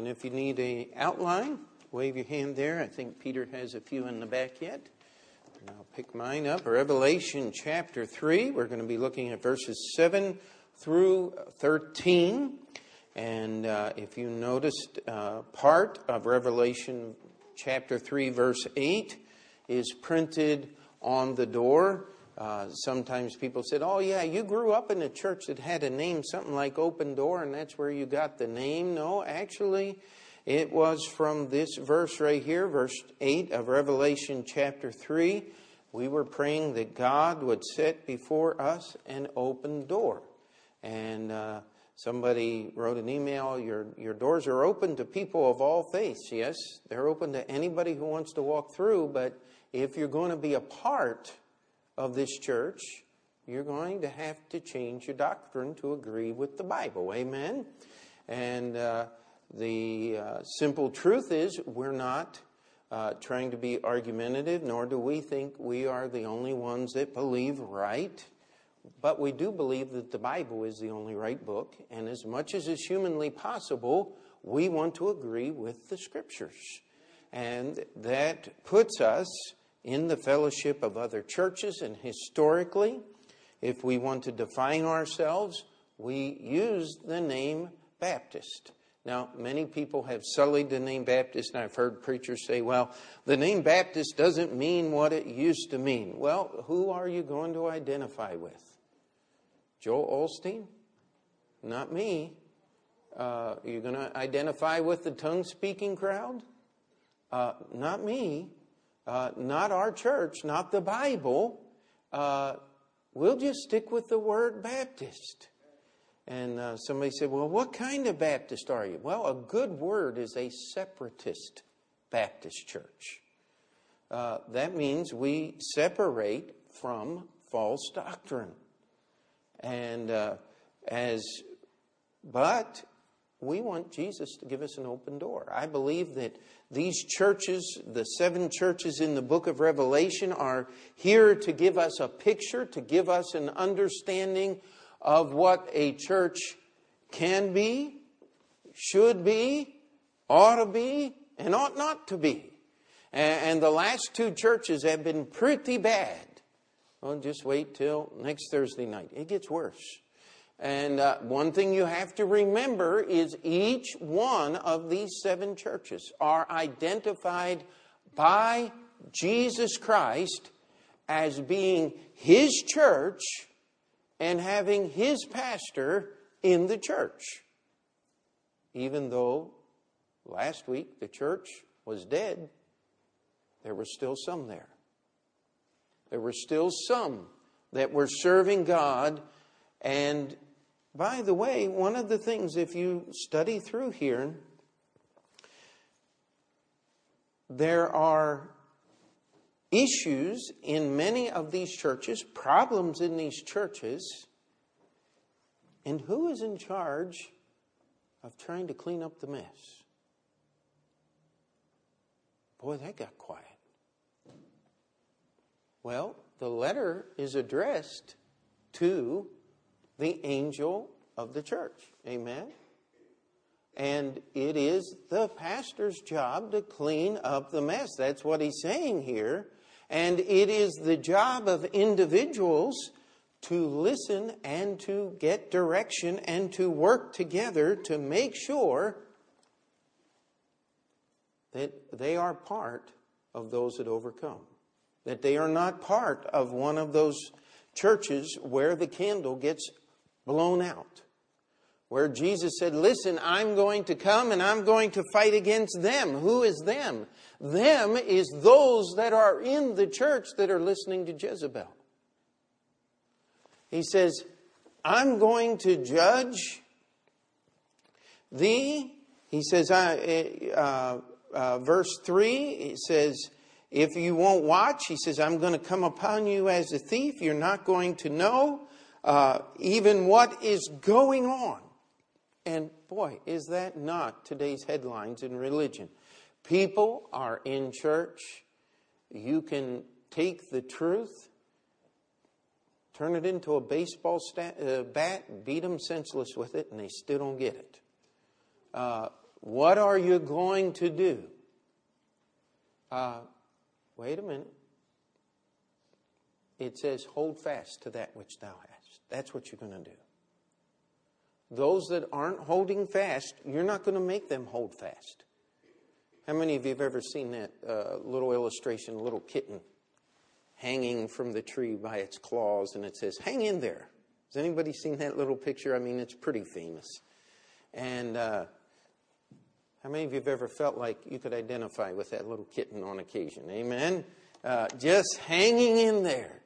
And if you need a outline, wave your hand there. I think Peter has a few in the back yet. And I'll pick mine up. Revelation chapter 3. We're going to be looking at verses 7 through 13. And uh, if you noticed, uh, part of Revelation chapter 3, verse 8 is printed on the door. Uh, sometimes people said, Oh, yeah, you grew up in a church that had a name, something like Open Door, and that's where you got the name. No, actually, it was from this verse right here, verse 8 of Revelation chapter 3. We were praying that God would set before us an open door. And uh, somebody wrote an email your, your doors are open to people of all faiths. Yes, they're open to anybody who wants to walk through, but if you're going to be a part of this church, you're going to have to change your doctrine to agree with the Bible. Amen? And uh, the uh, simple truth is, we're not uh, trying to be argumentative, nor do we think we are the only ones that believe right. But we do believe that the Bible is the only right book, and as much as is humanly possible, we want to agree with the Scriptures. And that puts us in the fellowship of other churches, and historically, if we want to define ourselves, we use the name Baptist. Now, many people have sullied the name Baptist, and I've heard preachers say, well, the name Baptist doesn't mean what it used to mean. Well, who are you going to identify with? Joel Osteen? Not me. Uh, are you going to identify with the tongue speaking crowd? Uh, not me uh, not our church, not the Bible. Uh, we'll just stick with the word Baptist. And uh, somebody said, Well, what kind of Baptist are you? Well, a good word is a separatist Baptist church. Uh, that means we separate from false doctrine. And uh, as, but we want Jesus to give us an open door. I believe that these churches, the seven churches in the book of Revelation, are here to give us a picture, to give us an understanding of what a church can be, should be, ought to be, and ought not to be. And the last two churches have been pretty bad. Well, just wait till next Thursday night. It gets worse. And uh, one thing you have to remember is each one of these seven churches are identified by Jesus Christ as being his church and having his pastor in the church. Even though last week the church was dead, there were still some there. There were still some that were serving God and by the way, one of the things, if you study through here, there are issues in many of these churches, problems in these churches, and who is in charge of trying to clean up the mess? Boy, that got quiet. Well, the letter is addressed to the angel of the church. Amen? And it is the pastor's job to clean up the mess. That's what he's saying here. And it is the job of individuals to listen and to get direction and to work together to make sure that they are part of those that overcome. That they are not part of one of those churches where the candle gets blown out. Where Jesus said, Listen, I'm going to come and I'm going to fight against them. Who is them? Them is those that are in the church that are listening to Jezebel. He says, I'm going to judge thee. He says, uh, uh, verse 3, he says, if you won't watch, he says, I'm going to come upon you as a thief. You're not going to know uh, even what is going on. And boy, is that not today's headlines in religion? People are in church. You can take the truth, turn it into a baseball stat, uh, bat, beat them senseless with it, and they still don't get it. Uh, What are you going to do? Uh, wait a minute. It says, hold fast to that which thou hast. That's what you're going to do. Those that aren't holding fast, you're not going to make them hold fast. How many of you have ever seen that uh, little illustration, little kitten hanging from the tree by its claws, and it says, Hang in there. Has anybody seen that little picture? I mean, it's pretty famous. And uh, how many of you have ever felt like you could identify with that little kitten on occasion? Amen? Uh, just hanging in there.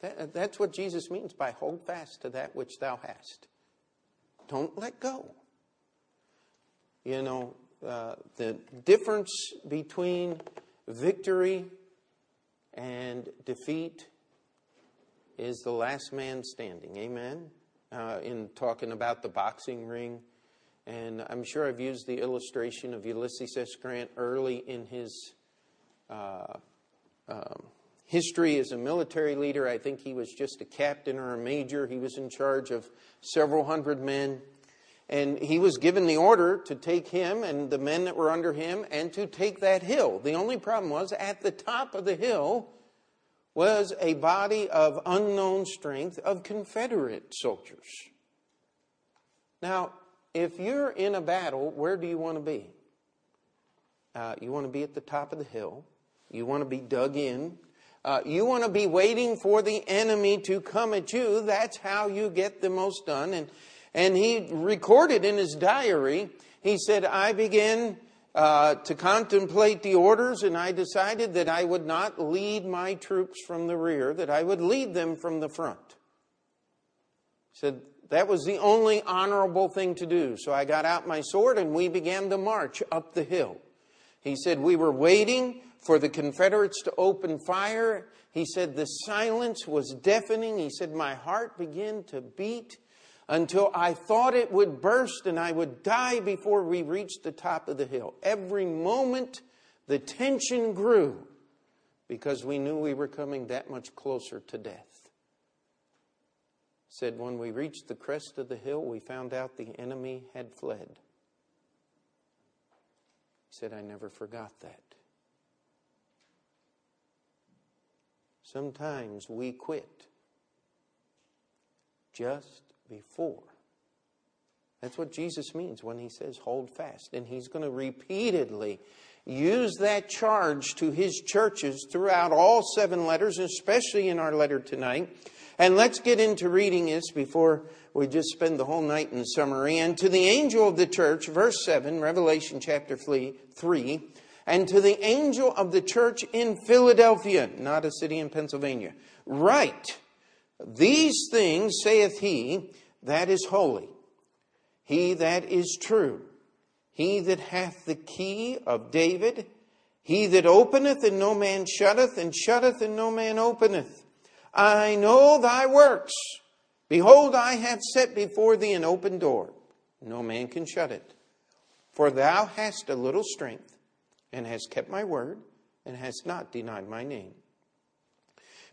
That, that's what Jesus means by hold fast to that which thou hast. Don't let go. You know, uh, the difference between victory and defeat is the last man standing. Amen? Uh, in talking about the boxing ring. And I'm sure I've used the illustration of Ulysses S. Grant early in his uh, um, history as a military leader. I think he was just a captain or a major. He was in charge of several hundred men. And he was given the order to take him and the men that were under him and to take that hill. The only problem was at the top of the hill was a body of unknown strength of Confederate soldiers. Now, if you're in a battle, where do you want to be? Uh, you want to be at the top of the hill. You want to be dug in. Uh, you want to be waiting for the enemy to come at you. That's how you get the most done. And, and he recorded in his diary, he said, I began uh, to contemplate the orders, and I decided that I would not lead my troops from the rear, that I would lead them from the front. He said, that was the only honorable thing to do. So I got out my sword and we began the march up the hill. He said, We were waiting for the Confederates to open fire. He said, The silence was deafening. He said, My heart began to beat until I thought it would burst and I would die before we reached the top of the hill. Every moment, the tension grew because we knew we were coming that much closer to death said, When we reached the crest of the hill, we found out the enemy had fled. He said, I never forgot that. Sometimes we quit just before. That's what Jesus means when he says hold fast. And he's going to repeatedly use that charge to his churches throughout all seven letters, especially in our letter tonight and let's get into reading this before we just spend the whole night in summary. And to the angel of the church, verse 7, Revelation chapter 3, and to the angel of the church in Philadelphia, not a city in Pennsylvania, write, These things saith he that is holy, he that is true, he that hath the key of David, he that openeth and no man shutteth, and shutteth and no man openeth. I know thy works. Behold, I have set before thee an open door. No man can shut it. For thou hast a little strength, and hast kept my word, and hast not denied my name.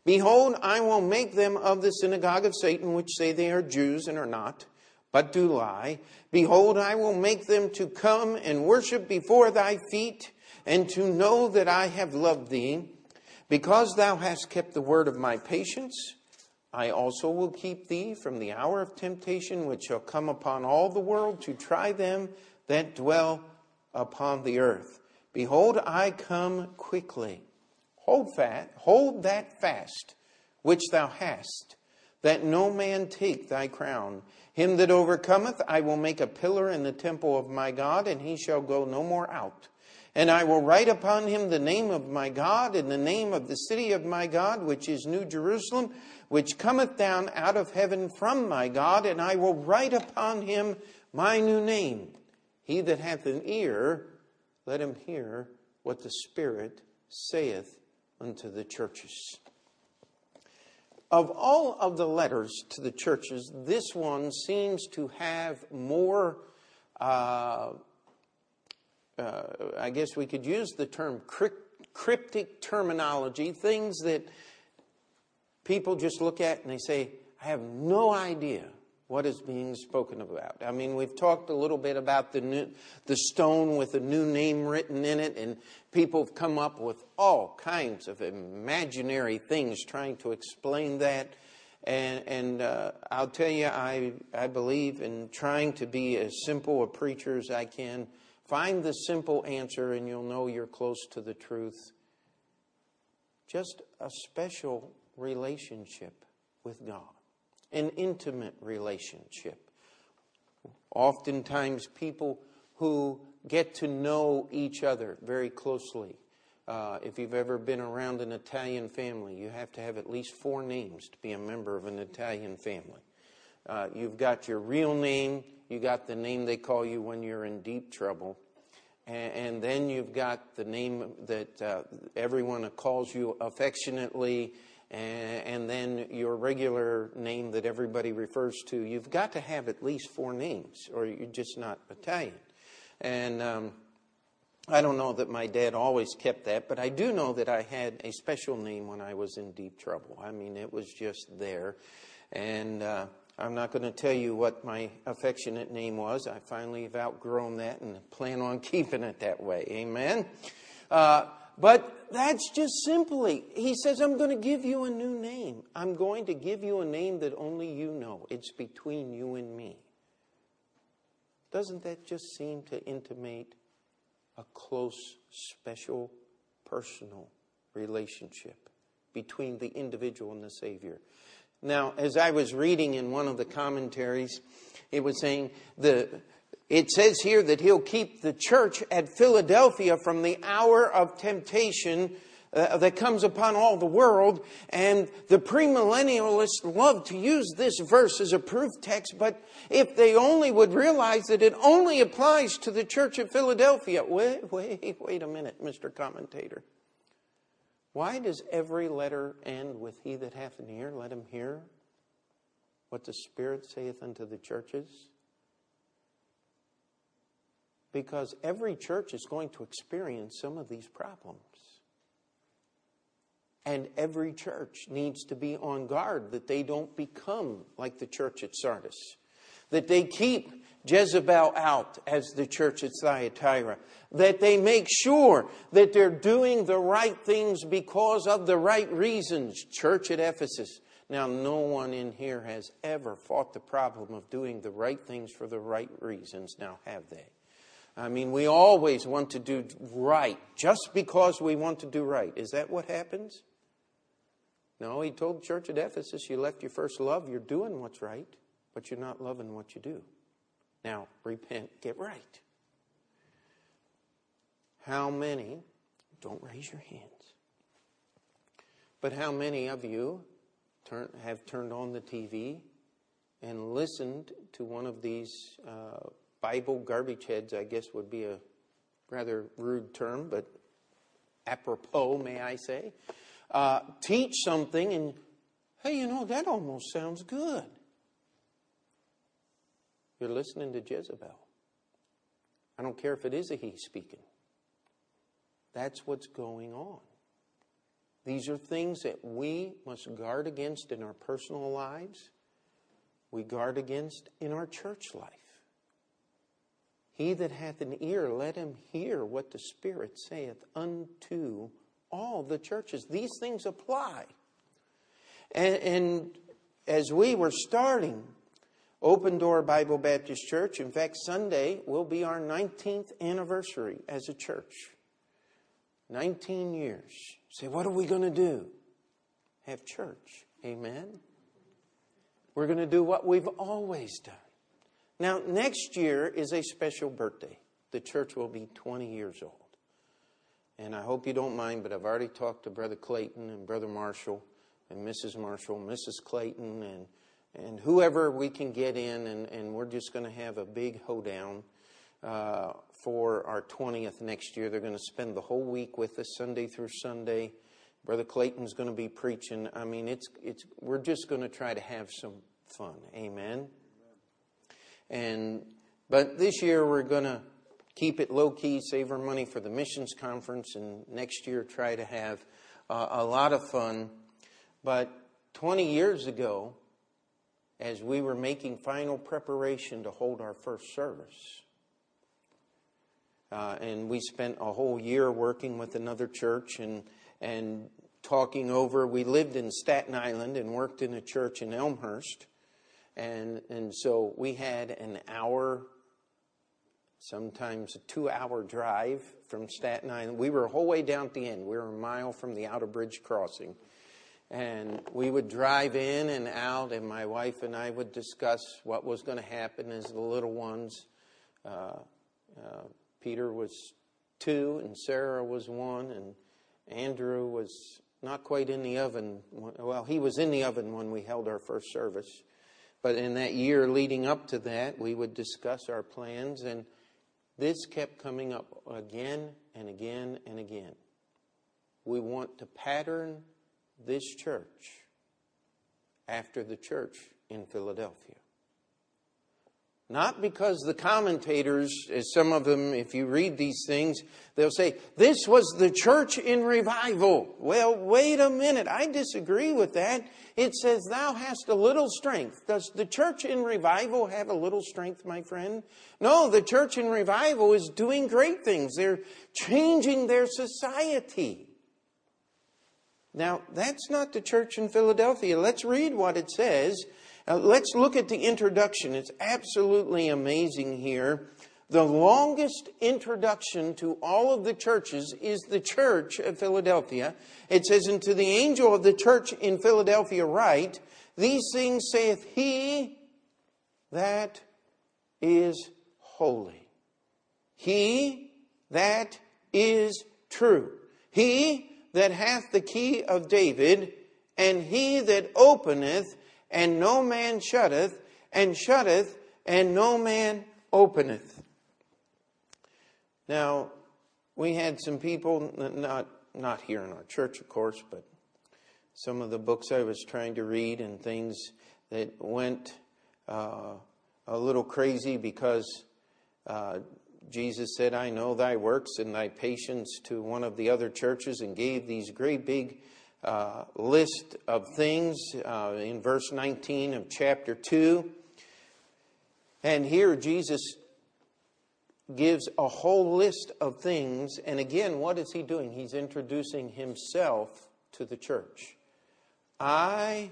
Behold, I will make them of the synagogue of Satan, which say they are Jews and are not, but do lie. Behold, I will make them to come and worship before thy feet, and to know that I have loved thee. Because thou hast kept the word of my patience, I also will keep thee from the hour of temptation which shall come upon all the world to try them that dwell upon the earth. Behold, I come quickly. Hold fast, hold that fast which thou hast, that no man take thy crown. Him that overcometh, I will make a pillar in the temple of my God, and he shall go no more out. And I will write upon him the name of my God and the name of the city of my God, which is New Jerusalem, which cometh down out of heaven from my God, and I will write upon him my new name. He that hath an ear, let him hear what the Spirit saith unto the churches. Of all of the letters to the churches, this one seems to have more. Uh, I guess we could use the term cryptic terminology, things that people just look at and they say, I have no idea what is being spoken about. I mean, we've talked a little bit about the new, the stone with a new name written in it, and people have come up with all kinds of imaginary things trying to explain that. And, and uh, I'll tell you, I, I believe in trying to be as simple a preacher as I can. Find the simple answer, and you'll know you're close to the truth. Just a special relationship with God an intimate relationship. Oftentimes, people who get to know each other very closely. Uh, if you've ever been around an Italian family, you have to have at least four names to be a member of an Italian family. Uh, you've got your real name, you got the name they call you when you're in deep trouble, and, and then you've got the name that uh, everyone calls you affectionately and, then your regular name that everybody refers to, you've got to have at least four names, or you're just not Italian. And um, I don't know that my dad always kept that, but I do know that I had a special name when I was in deep trouble. I mean, it was just there. And uh, I'm not going to tell you what my affectionate name was. I finally have outgrown that and plan on keeping it that way. Amen. Uh, but that's just simply, he says, I'm going to give you a new name. I'm going to give you a name that only you know. It's between you and me. Doesn't that just seem to intimate a close, special, personal relationship between the individual and the Savior? Now, as I was reading in one of the commentaries, it was saying the it says here that he'll keep the church at Philadelphia from the hour of temptation uh, that comes upon all the world. And the premillennialists love to use this verse as a proof text, but if they only would realize that it only applies to the church at Philadelphia. Wait, wait, wait a minute, Mr. Commentator. Why does every letter end with He that hath an ear, let him hear what the Spirit saith unto the churches? because every church is going to experience some of these problems. And every church needs to be on guard that they don't become like the church at Sardis, that they keep Jezebel out as the church at Thyatira, that they make sure that they're doing the right things because of the right reasons. Church at Ephesus. Now, no one in here has ever fought the problem of doing the right things for the right reasons. Now, have they? I mean, we always want to do right just because we want to do right. Is that what happens? No, he told the church at Ephesus, you left your first love, you're doing what's right, but you're not loving what you do. Now, repent, get right. How many, don't raise your hands, but how many of you turn, have turned on the TV and listened to one of these uh, Bible garbage heads, I guess would be a rather rude term, but apropos, may I say, uh, teach something and, hey, you know, that almost sounds good. You're listening to Jezebel. I don't care if it is a he speaking. That's what's going on. These are things that we must guard against in our personal lives, we guard against in our church life. He that hath an ear, let him hear what the Spirit saith unto all the churches. These things apply. And, and, as we were starting Open Door Bible Baptist Church, in fact, Sunday will be our 19th anniversary as a church. 19 years. Say, what are we going to do? Have church. Amen. We're going to do what we've always done. Now, next year is a special birthday. The church will be 20 years old. And I hope you don't mind, but I've already talked to Brother Clayton and Brother Marshall and Mrs. Marshall, Mrs. Clayton, and, and whoever we can get in, and, and we're just going to have a big hoedown uh, for our 20th next year. They're going to spend the whole week with us, Sunday through Sunday. Brother Clayton's going to be preaching. I mean, it's, it's, we're just going to try to have some fun. Amen. And but this year we're going to keep it low key, save our money for the missions conference, and next year try to have uh, a lot of fun. But 20 years ago, as we were making final preparation to hold our first service. Uh, and we spent a whole year working with another church and, and talking over. We lived in Staten Island and worked in a church in Elmhurst. And, and so we had an hour, sometimes a two hour drive from Staten Island. We were a whole way down at the end. We were a mile from the Outerbridge crossing. And we would drive in and out, and my wife and I would discuss what was going to happen as the little ones. Uh, uh, Peter was two, and Sarah was one, and Andrew was not quite in the oven. Well, he was in the oven when we held our first service. But in that year leading up to that, we would discuss our plans, and this kept coming up again and again and again. We want to pattern this church after the church in Philadelphia. Not because the commentators, as some of them, if you read these things, they'll say, this was the church in revival. Well, wait a minute. I disagree with that. It says, thou hast a little strength. Does the church in revival have a little strength, my friend? No, the church in revival is doing great things. They're changing their society. Now, that's not the church in Philadelphia. Let's read what it says. Now, let's look at the introduction. It's absolutely amazing here. The longest introduction to all of the churches is the church of Philadelphia. It says, And to the angel of the church in Philadelphia, write, These things saith he that is holy, he that is true, he that hath the key of David, and he that openeth, and no man shutteth, and shutteth, and no man openeth. Now, we had some people, not, not here in our church, of course, but some of the books I was trying to read and things that went uh, a little crazy because uh, Jesus said, I know thy works and thy patience to one of the other churches and gave these great big uh, list of things uh, in verse 19 of chapter 2. And here Jesus gives a whole list of things. And again, what is he doing? He's introducing himself to the church. I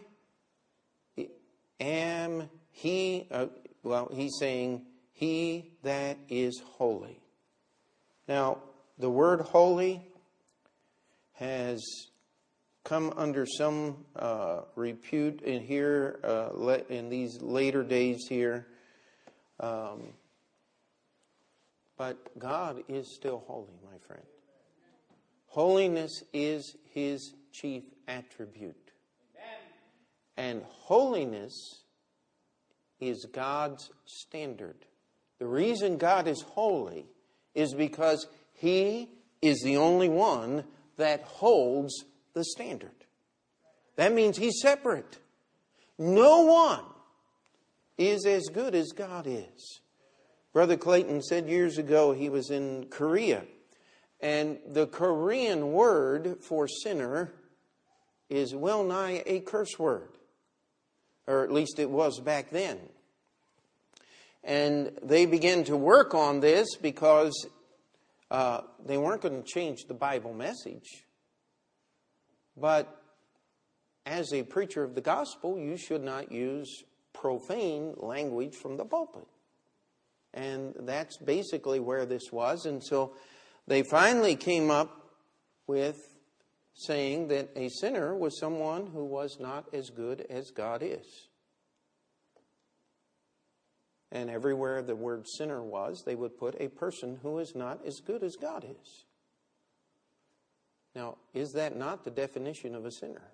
am he, uh, well, he's saying, he that is holy. Now, the word holy has come under some uh, repute in here, uh, in these later days here. Um, but God is still holy, my friend. Holiness is his chief attribute. And holiness is God's standard. The reason God is holy is because He is the only one that holds the standard. That means He's separate. No one is as good as God is. Brother Clayton said years ago he was in Korea, and the Korean word for sinner is well nigh a curse word, or at least it was back then. And they began to work on this because uh, they weren't going to change the Bible message. But as a preacher of the gospel, you should not use profane language from the pulpit. And that's basically where this was. And so they finally came up with saying that a sinner was someone who was not as good as God is. And everywhere the word sinner was, they would put a person who is not as good as God is. Now, is that not the definition of a sinner?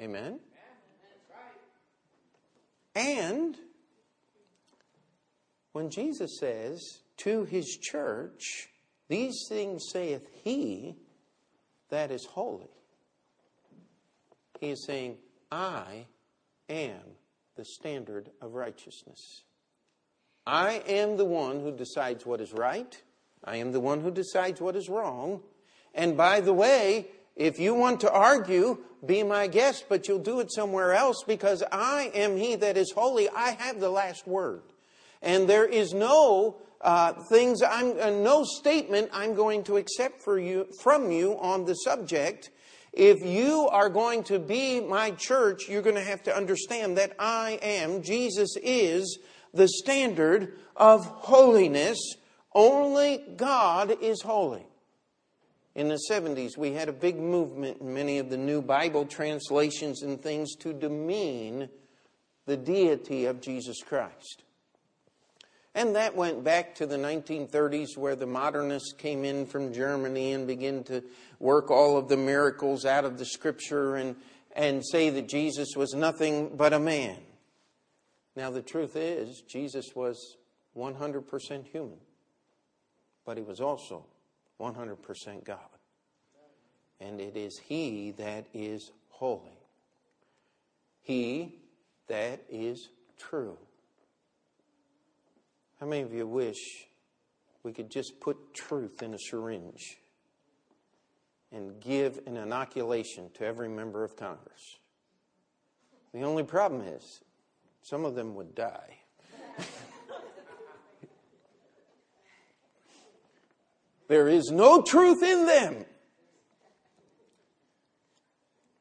Amen? And when Jesus says to his church, These things saith he that is holy, he is saying, I am the standard of righteousness. I am the one who decides what is right. I am the one who decides what is wrong. And by the way, if you want to argue, be my guest, but you'll do it somewhere else because I am he that is holy. I have the last word. And there is no uh, things, I'm, uh, no statement I'm going to accept for you, from you on the subject. If you are going to be my church, you're going to have to understand that I am, Jesus is the standard of holiness. Only God is holy. In the 70s, we had a big movement in many of the new Bible translations and things to demean the deity of Jesus Christ. And that went back to the 1930s where the modernists came in from Germany and began to work all of the miracles out of the scripture and, and say that Jesus was nothing but a man. Now, the truth is, Jesus was 100% human, but he was also 100% God. And it is He that is holy, He that is true. How many of you wish we could just put truth in a syringe and give an inoculation to every member of Congress? The only problem is some of them would die. there is no truth in them.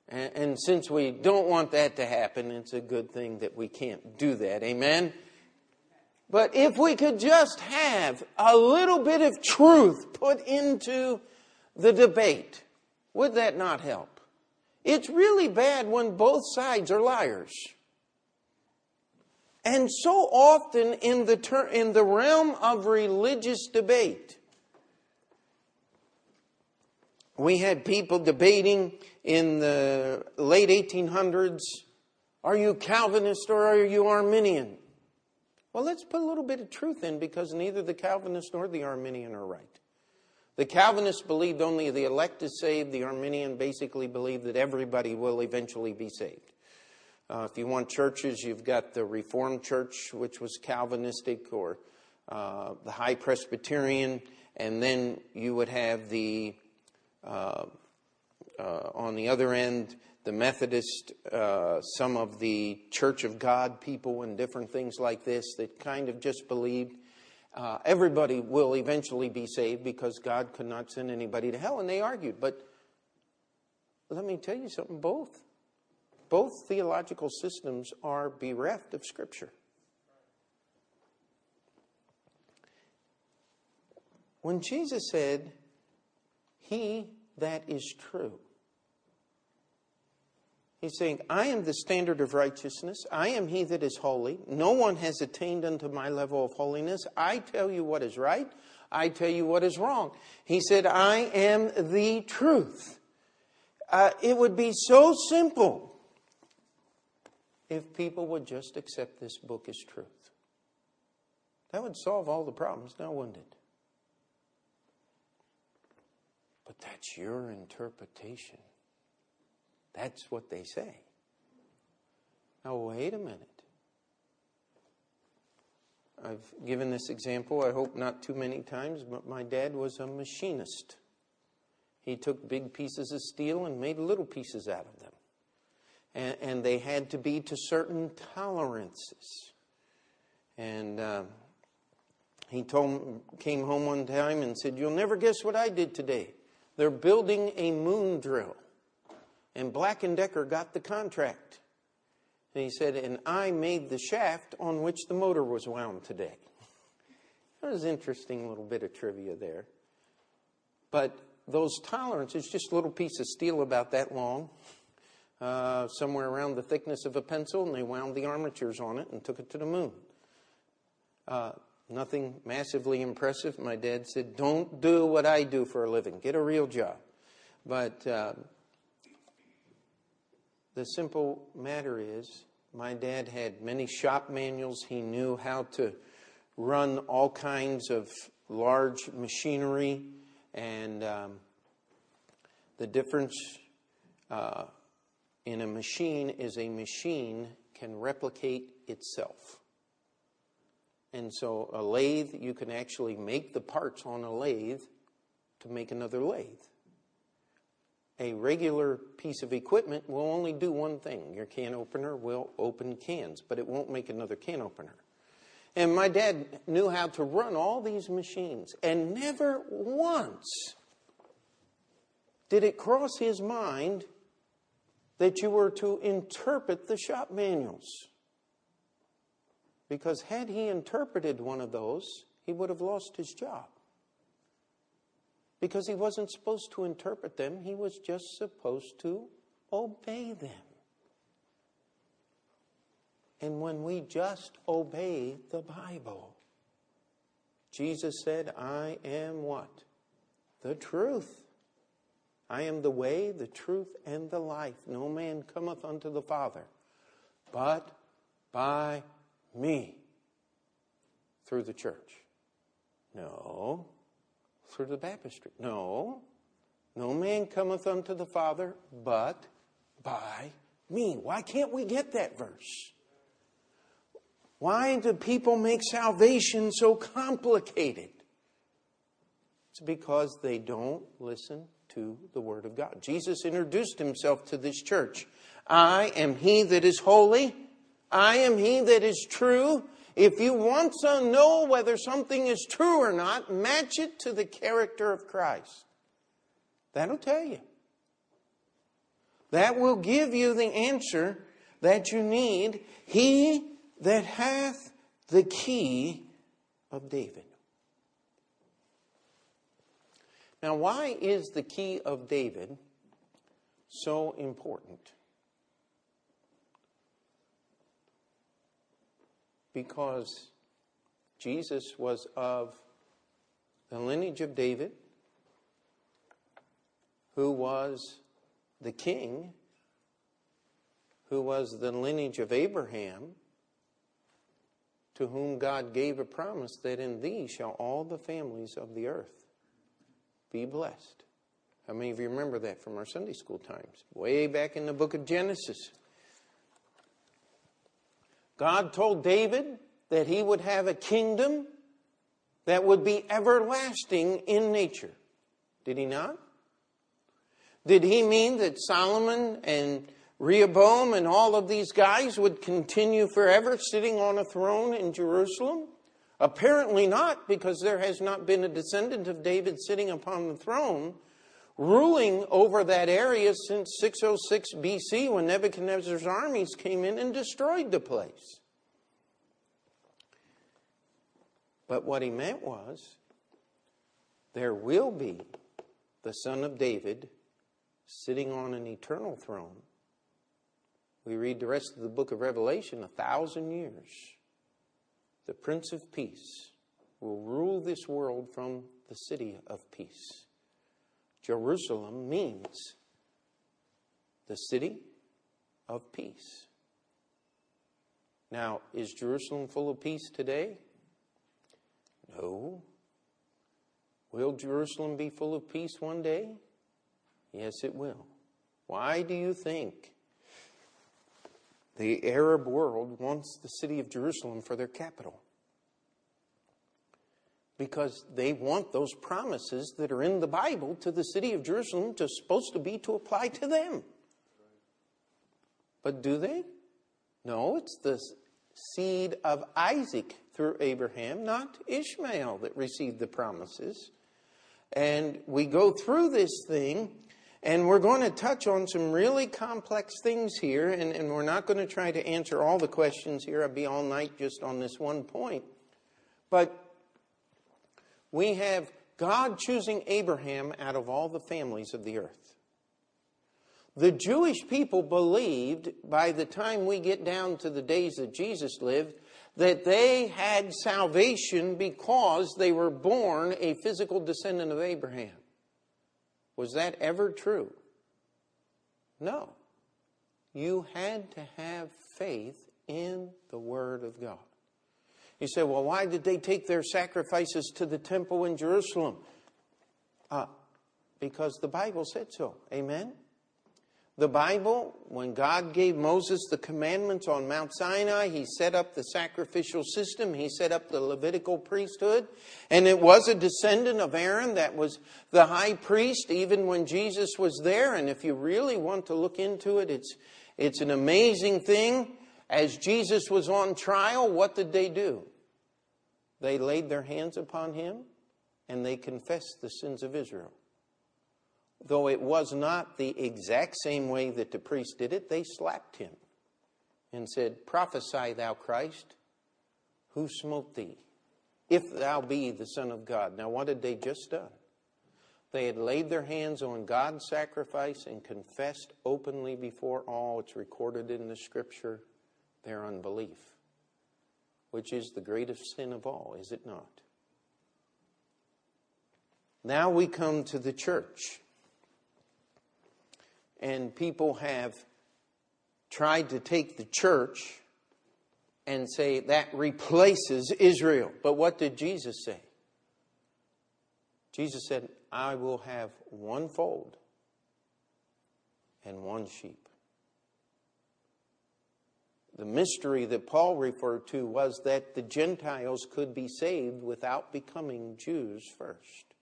And, and, since we don't want that to happen, it's a good thing that we can't do that. Amen? But if we could just have a little bit of truth put into the debate, would that not help? It's really bad when both sides are liars. And so often in the, ter- in the realm of religious debate, we had people debating in the late 1800s are you Calvinist or are you Arminian? Well, let's put a little bit of truth in because neither the Calvinist nor the Arminian are right. The Calvinist believed only the elect is saved. The Arminian basically believed that everybody will eventually be saved. Uh, if you want churches, you've got the Reformed Church, which was Calvinistic, or uh, the High Presbyterian, and then you would have the, uh, uh on the other end, the Methodist, uh, some of the Church of God people, and different things like this that kind of just believed uh, everybody will eventually be saved because God could not send anybody to hell. And they argued. But let me tell you something both. Both theological systems are bereft of Scripture. When Jesus said, He that is true, He's saying, I am the standard of righteousness. I am he that is holy. No one has attained unto my level of holiness. I tell you what is right. I tell you what is wrong. He said, I am the truth. Uh, it would be so simple if people would just accept this book as truth. That would solve all the problems, now wouldn't it? But that's your interpretation. That's what they say. Now, wait a minute. I've given this example, I hope not too many times, but my dad was a machinist. He took big pieces of steel and made little pieces out of them. And, and they had to be to certain tolerances. And uh, he told, came home one time and said, You'll never guess what I did today. They're building a moon drill and Black & Decker got the contract. And he said, and I made the shaft on which the motor was wound today. That was an interesting little bit of trivia there. But those tolerances, just a little piece of steel about that long, uh, somewhere around the thickness of a pencil, and they wound the armatures on it and took it to the moon. Uh, nothing massively impressive. My dad said, Don't do what I do for a living, get a real job. But uh, the simple matter is, my dad had many shop manuals. He knew how to run all kinds of large machinery, and um, the difference uh, in a machine is a machine can replicate itself. And so, a lathe, you can actually make the parts on a lathe to make another lathe. A regular piece of equipment will only do one thing. Your can opener will open cans, but it won't make another can opener. And my dad knew how to run all these machines, and never once did it cross his mind that you were to interpret the shop manuals. Because had he interpreted one of those, he would have lost his job. Because he wasn't supposed to interpret them, he was just supposed to obey them. And when we just obey the Bible, Jesus said, I am what? The truth. I am the way, the truth, and the life. No man cometh unto the Father but by me through the church. No. Through the baptistry. No. No man cometh unto the Father but by me. Why can't we get that verse? Why do people make salvation so complicated? It's because they don't listen to the Word of God. Jesus introduced himself to this church. I am he that is holy. I am he that is true. If you want to know whether something is true or not, match it to the character of Christ. That'll tell you. That will give you the answer that you need. He that hath the key of David. Now, why is the key of David so important? Because Jesus was of the lineage of David, who was the king, who was the lineage of Abraham, to whom God gave a promise that in thee shall all the families of the earth be blessed. How many of you remember that from our Sunday school times? Way back in the book of Genesis. God told David that he would have a kingdom that would be everlasting in nature. Did he not? Did he mean that Solomon and Rehoboam and all of these guys would continue forever sitting on a throne in Jerusalem? Apparently not, because there has not been a descendant of David sitting upon the throne ruling over that area since 606 BC when Nebuchadnezzar's armies came in and destroyed the place. But what he meant was there will be the son of David sitting on an eternal throne we read the rest of the book of Revelation, a thousand years. The Prince of Peace will rule this world from the city of peace. Jerusalem means the city of peace. Now, is Jerusalem full of peace today? No. Will Jerusalem be full of peace one day? Yes, it will. Why do you think the Arab world wants the city of Jerusalem for their capital because they want those promises that are in the Bible to the city of Jerusalem to supposed to be to apply to them. But do they? No, it's the seed of Isaac through Abraham, not Ishmael, that received the promises. And we go through this thing and we're going to touch on some really complex things here, and, and we're not going to try to answer all the questions here. I'd be all night just on this one point. But we have God choosing Abraham out of all the families of the earth. The Jewish people believed by the time we get down to the days that Jesus lived that they had salvation because they were born a physical descendant of Abraham. Was that ever true? No. You had to have faith in the Word of God. You say, well, why did they take their sacrifices to the temple in Jerusalem? Uh, because the Bible said so. Amen? the Bible, when God gave Moses the commandments on Mount Sinai, he set up the sacrificial system, he set up the Levitical priesthood, and it was a descendant of Aaron that was the high priest even when Jesus was there. And if you really want to look into it, it's, it's an amazing thing. As Jesus was on trial, what did they do? They laid their hands upon him and they confessed the sins of Israel. Though it was not the exact same way that the priest did it, they slapped him and said, Prophesy, thou Christ, who smote thee, if thou be the Son of God. Now, what had they just done? They had laid their hands on God's sacrifice and confessed openly before all, it's recorded in the scripture, their unbelief, which is the greatest sin of all, is it not? Now we come to the church and people have tried to take the church and say that replaces Israel. But what did Jesus say? Jesus said, I will have one fold and one sheep. The mystery that Paul referred to was that the Gentiles could be saved without becoming Jews first.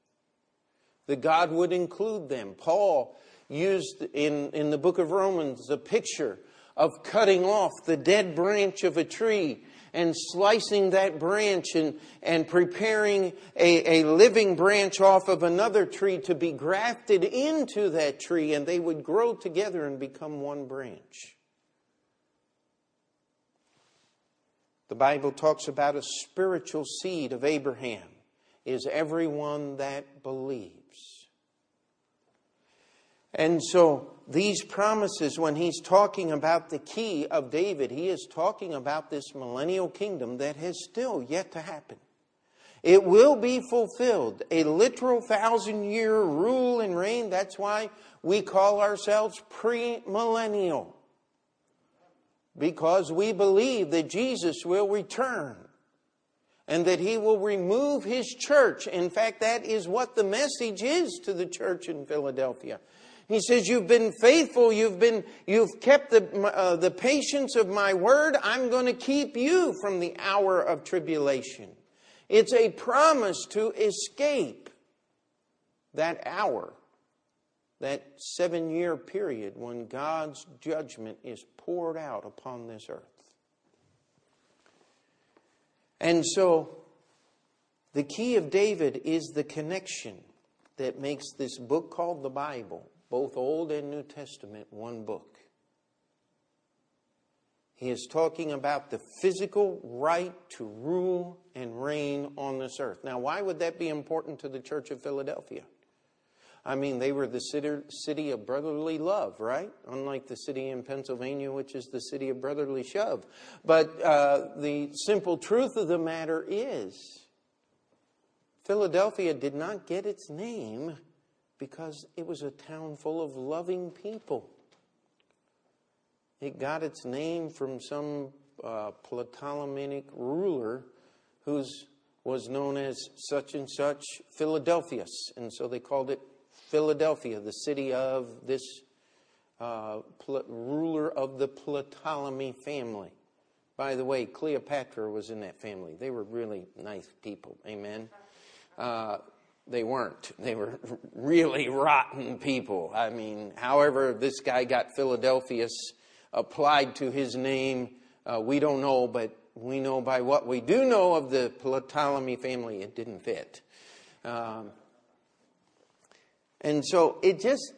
That God would include them. Paul used in, in the book of Romans a picture of cutting off the dead branch of a tree and slicing that branch and, and preparing a, a living branch off of another tree to be grafted into that tree, and they would grow together and become one branch. The Bible talks about a spiritual seed of Abraham is everyone that believes. And so, these promises, when he's talking about the key of David, he is talking about this millennial kingdom that has still yet to happen. It will be fulfilled. A literal thousand year rule and reign. That's why we call ourselves premillennial. Because we believe that Jesus will return and that he will remove his church. In fact, that is what the message is to the church in Philadelphia. He says, You've been faithful, you've, been, you've kept the, uh, the patience of my word. I'm going to keep you from the hour of tribulation. It's a promise to escape that hour, that seven year period when God's judgment is poured out upon this earth. And so, the key of David is the connection that makes this book called the Bible both Old and New Testament, one book. He is talking about the physical right to rule and reign on this earth. Now, why would that be important to the Church of Philadelphia? I mean, they were the city of brotherly love, right? Unlike the city in Pennsylvania, which is the city of brotherly shove. But uh, the simple truth of the matter is, Philadelphia did not get its name because it was a town full of loving people. It got its name from some uh, Ptolemaic ruler who was known as such and such Philadelphus. And so they called it Philadelphia, the city of this uh, ruler of the Ptolemy family. By the way, Cleopatra was in that family. They were really nice people. Amen. Uh, they weren't. They were really rotten people. I mean, however, this guy got Philadelphus applied to his name, uh, we don't know, but we know by what we do know of the Ptolemy family, it didn't fit. Um, and so it just,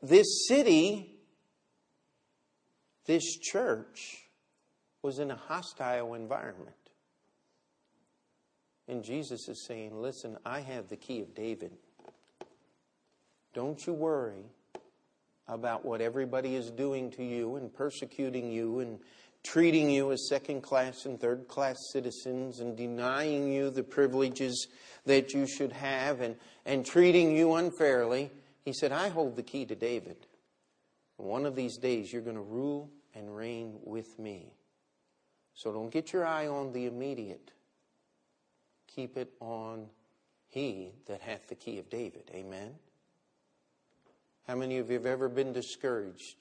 this city, this church, was in a hostile environment. And Jesus is saying, Listen, I have the key of David. Don't you worry about what everybody is doing to you and persecuting you and treating you as second class and third class citizens and denying you the privileges that you should have and, and treating you unfairly. He said, I hold the key to David. One of these days you're going to rule and reign with me. So don't get your eye on the immediate keep it on he that hath the key of David. Amen. How many of you have ever been discouraged?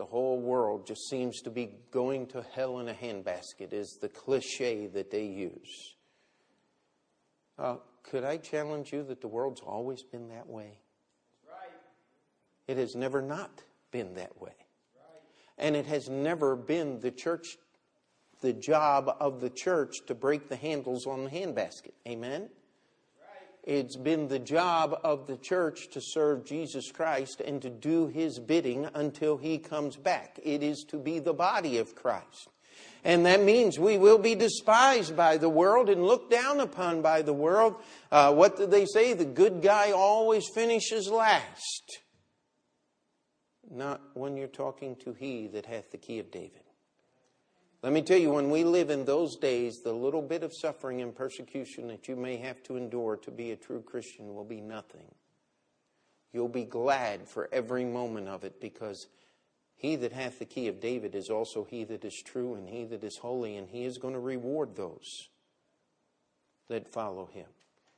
The whole world just seems to be going to hell in a handbasket, is the cliche that they use. Uh, could I challenge you that the world's always been that way? Right. It has never not been that way. Right. And it has never been the church, the job of the church to break the handles on the handbasket. Amen? It's been the job of the church to serve Jesus Christ and to do his bidding until he comes back. It is to be the body of Christ. And that means we will be despised by the world and looked down upon by the world. Uh, what do they say? The good guy always finishes last. Not when you're talking to he that hath the key of David. Let me tell you, when we live in those days, the little bit of suffering and persecution that you may have to endure to be a true Christian will be nothing. You'll be glad for every moment of it because he that hath the key of David is also he that is true and he that is holy, and he is going to reward those that follow him.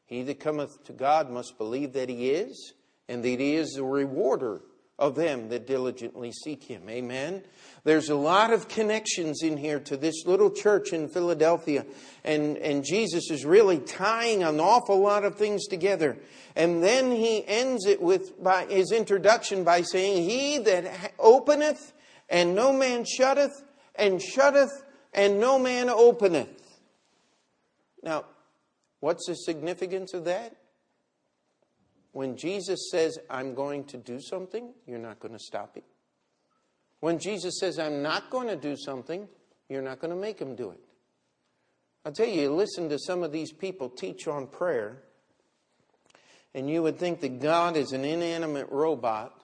He that cometh to God must believe that he is, and that he is the rewarder of them that diligently seek him. Amen. There's a lot of connections in here to this little church in Philadelphia, and, and Jesus is really tying an awful lot of things together. And then he ends it with by his introduction by saying, He that openeth and no man shutteth, and shutteth and no man openeth. Now, what's the significance of that? When Jesus says, I'm going to do something, you're not going to stop him. When Jesus says, I'm not going to do something, you're not going to make him do it. I'll tell you, listen to some of these people teach on prayer, and you would think that God is an inanimate robot,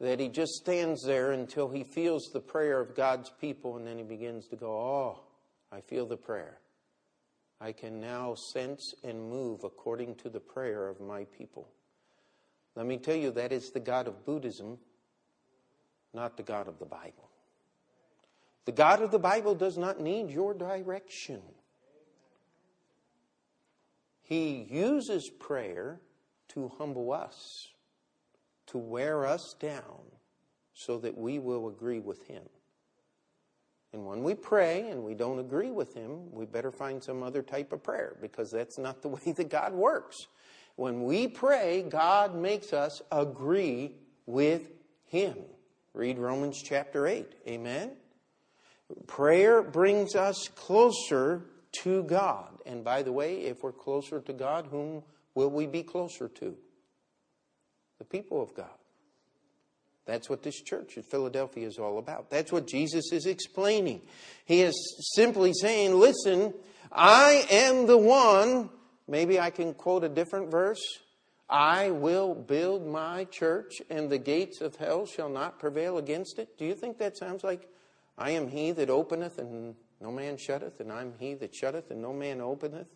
that he just stands there until he feels the prayer of God's people, and then he begins to go, Oh, I feel the prayer. I can now sense and move according to the prayer of my people. Let me tell you, that is the God of Buddhism, not the God of the Bible. The God of the Bible does not need your direction. He uses prayer to humble us, to wear us down, so that we will agree with Him. And when we pray and we don't agree with Him, we better find some other type of prayer because that's not the way that God works. When we pray, God makes us agree with Him. Read Romans chapter 8. Amen? Prayer brings us closer to God. And by the way, if we're closer to God, whom will we be closer to? The people of God. That's what this church at Philadelphia is all about. That's what Jesus is explaining. He is simply saying, listen, I am the one Maybe I can quote a different verse. I will build my church, and the gates of hell shall not prevail against it. Do you think that sounds like I am he that openeth, and no man shutteth, and I'm he that shutteth, and no man openeth?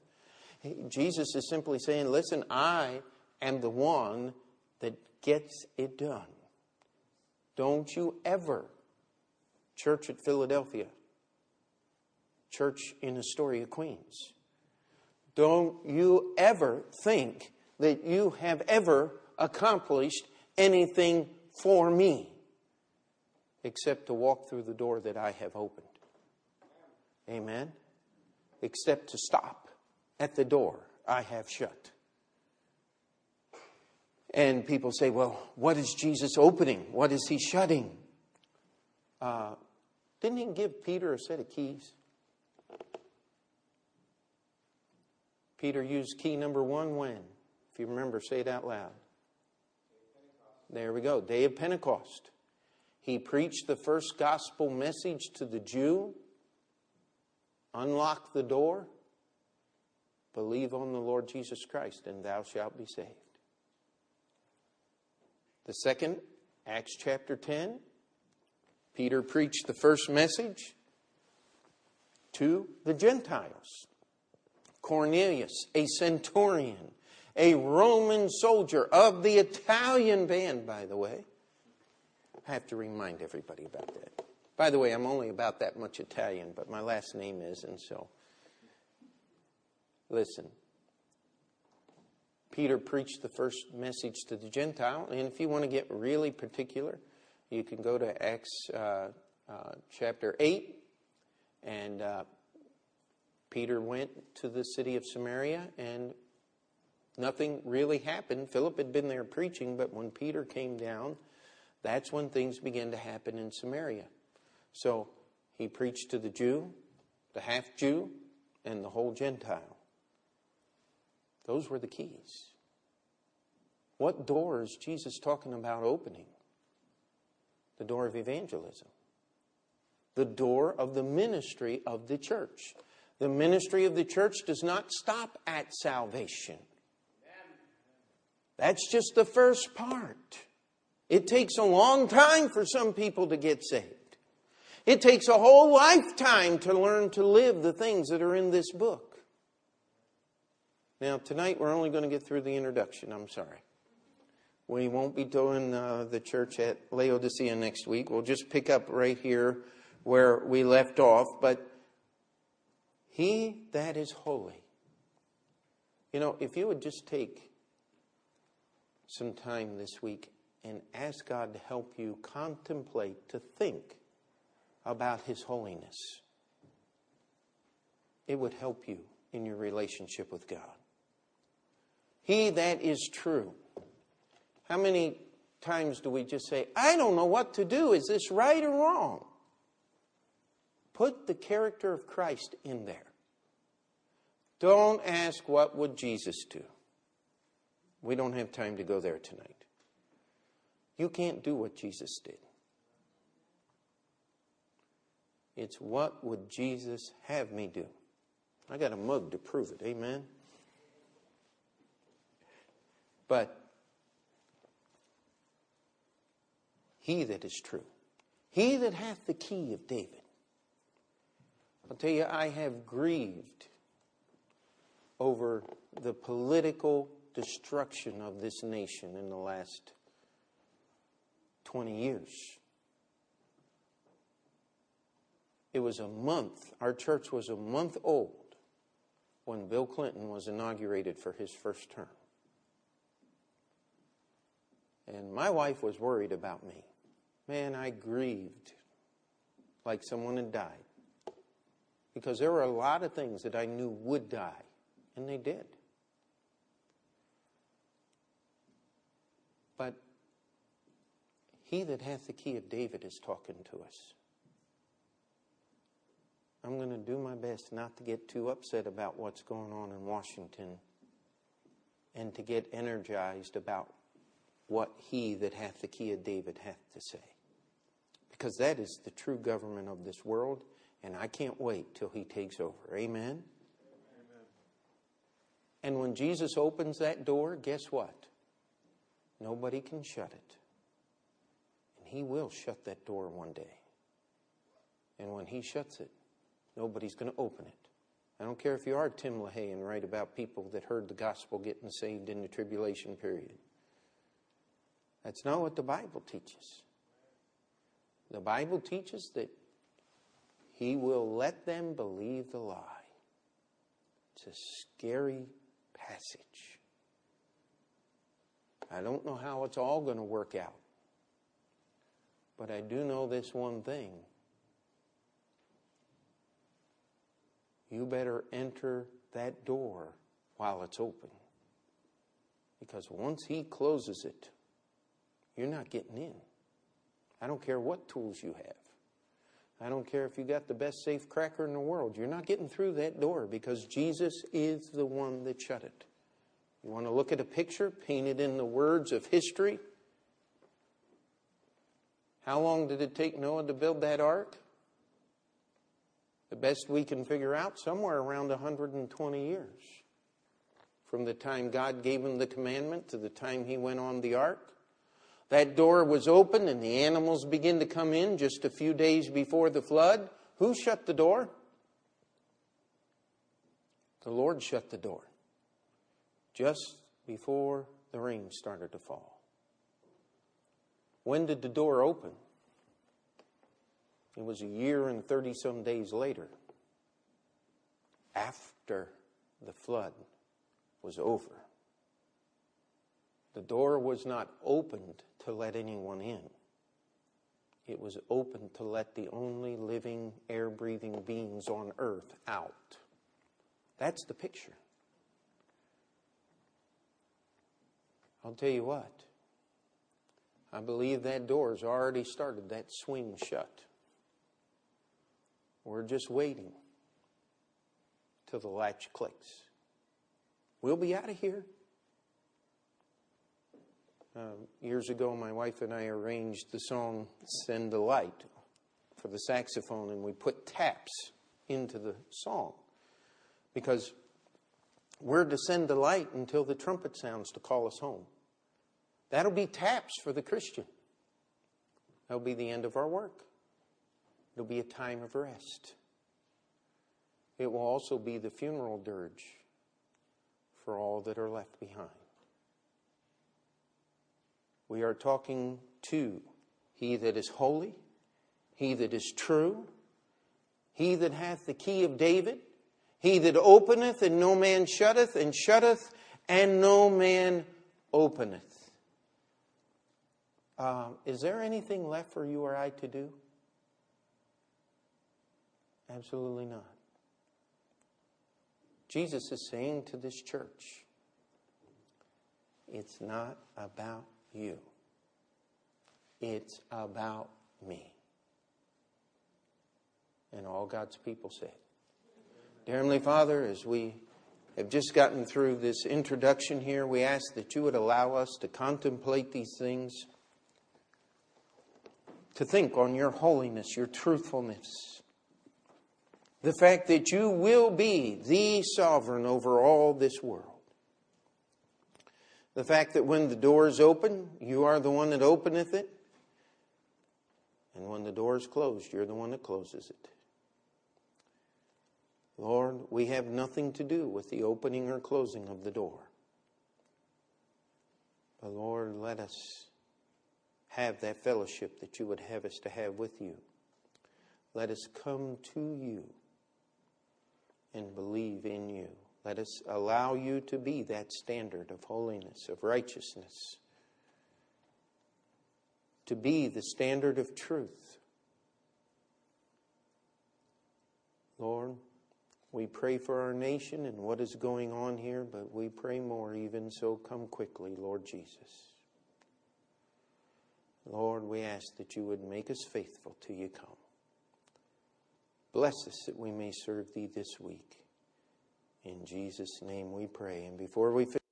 Jesus is simply saying, Listen, I am the one that gets it done. Don't you ever, church at Philadelphia, church in Astoria, Queens, don't you ever think that you have ever accomplished anything for me except to walk through the door that I have opened. Amen? Except to stop at the door I have shut. And people say, well, what is Jesus opening? What is he shutting? Uh, didn't he give Peter a set of keys? Peter used key number one when? If you remember, say it out loud. There we go. Day of Pentecost. He preached the first gospel message to the Jew. Unlock the door. Believe on the Lord Jesus Christ, and thou shalt be saved. The second, Acts chapter 10. Peter preached the first message to the Gentiles. Cornelius, a centurion, a Roman soldier of the Italian band, by the way. I have to remind everybody about that. By the way, I'm only about that much Italian, but my last name is, and so. Listen. Peter preached the first message to the Gentile. And if you want to get really particular, you can go to Acts uh, uh, chapter 8. And uh, Peter went to the city of Samaria, and nothing really happened. Philip had been there preaching, but when Peter came down, that's when things began to happen in Samaria. So he preached to the Jew, the half Jew, and the whole Gentile. Those were the keys. What door is Jesus talking about opening? The door of evangelism. The door of the ministry of the church. The ministry of the church does not stop at salvation. That's just the first part. It takes a long time for some people to get saved. It takes a whole lifetime to learn to live the things that are in this book. Now, tonight we're only going to get through the introduction. I'm sorry. We won't be doing uh, the church at Laodicea next week. We'll just pick up right here where we left off. But he that is holy. You know, if you would just take some time this week and ask God to help you contemplate, to think about His holiness. It would help you in your relationship with God. He that is true. How many times do we just say, I don't know what to do. Is this right or wrong? Put the character of Christ in there. Don't ask, what would Jesus do? We don't have time to go there tonight. You can't do what Jesus did. It's what would Jesus have me do? I got a mug to prove it. Amen. But he that is true, he that hath the key of David. I'll tell you, I have grieved over the political destruction of this nation in the last 20 years. It was a month, our church was a month old when Bill Clinton was inaugurated for his first term. And my wife was worried about me. Man, I grieved like someone had died. Because there were a lot of things that I knew would die, and they did. But he that hath the key of David is talking to us. I'm going to do my best not to get too upset about what's going on in Washington and to get energized about what he that hath the key of David hath to say. Because that is the true government of this world, and I can't wait till he takes over. Amen? Amen. And when Jesus opens that door, guess what? Nobody can shut it. And he will shut that door one day. And when he shuts it, Nobody's going to open it. I don't care if you are Tim LaHaye and write about people that heard the gospel getting saved in the tribulation period. That's not what the Bible teaches. The Bible teaches that He will let them believe the lie. It's a scary passage. I don't know how it's all going to work out. But I do know this one thing you better enter that door while it's open. Because once he closes it, you're not getting in. I don't care what tools you have. I don't care if you got the best safe cracker in the world. You're not getting through that door because Jesus is the one that shut it. You want to look at a picture painted in the words of history? How long did it take Noah to build that ark? the best we can figure out, somewhere around 120 years. From the time God gave him the commandment to the time he went on the ark. That door was open and the animals began to come in just a few days before the flood. Who shut the door? The Lord shut the door just before the rain started to fall. When did the door open? It was a year and 30 some days later, after the flood was over. The door was not opened to let anyone in. It was opened to let the only living, air breathing beings on earth out. That's the picture. I'll tell you what. I believe that door's already started that swing shut. We're just waiting till the latch clicks. We'll be out of here. Uh, years ago, my wife and I arranged the song Send the Light for the saxophone, and we put taps into the song because we're to send the light until the trumpet sounds to call us home. That'll be taps for the Christian. That'll be the end of our work. It'll be a time of rest. It will also be the funeral dirge for all that are left behind. We are talking to He that is holy, He that is true, He that hath the key of David, He that openeth and no man shutteth, and shutteth and no man openeth. Uh, is there anything left for you or I to do? Absolutely not. Jesus is saying to this church, it's not about you, it's about me. And all God's people said. Dear Heavenly Father, as we have just gotten through this introduction here, we ask that you would allow us to contemplate these things to think on your holiness, your truthfulness. The fact that you will be the sovereign over all this world. The fact that when the door is open, you are the one that openeth it. And when the door is closed, you're the one that closes it. Lord, we have nothing to do with the opening or closing of the door. But Lord, let us have that fellowship that you would have us to have with you. Let us come to you and believe in you. Let us allow you to be that standard of holiness, of righteousness, to be the standard of truth. Lord, we pray for our nation and what is going on here, but we pray more even so. Come quickly, Lord Jesus. Lord, we ask that you would make us faithful till you come. Bless us that we may serve thee this week. In Jesus' name we pray. And before we finish,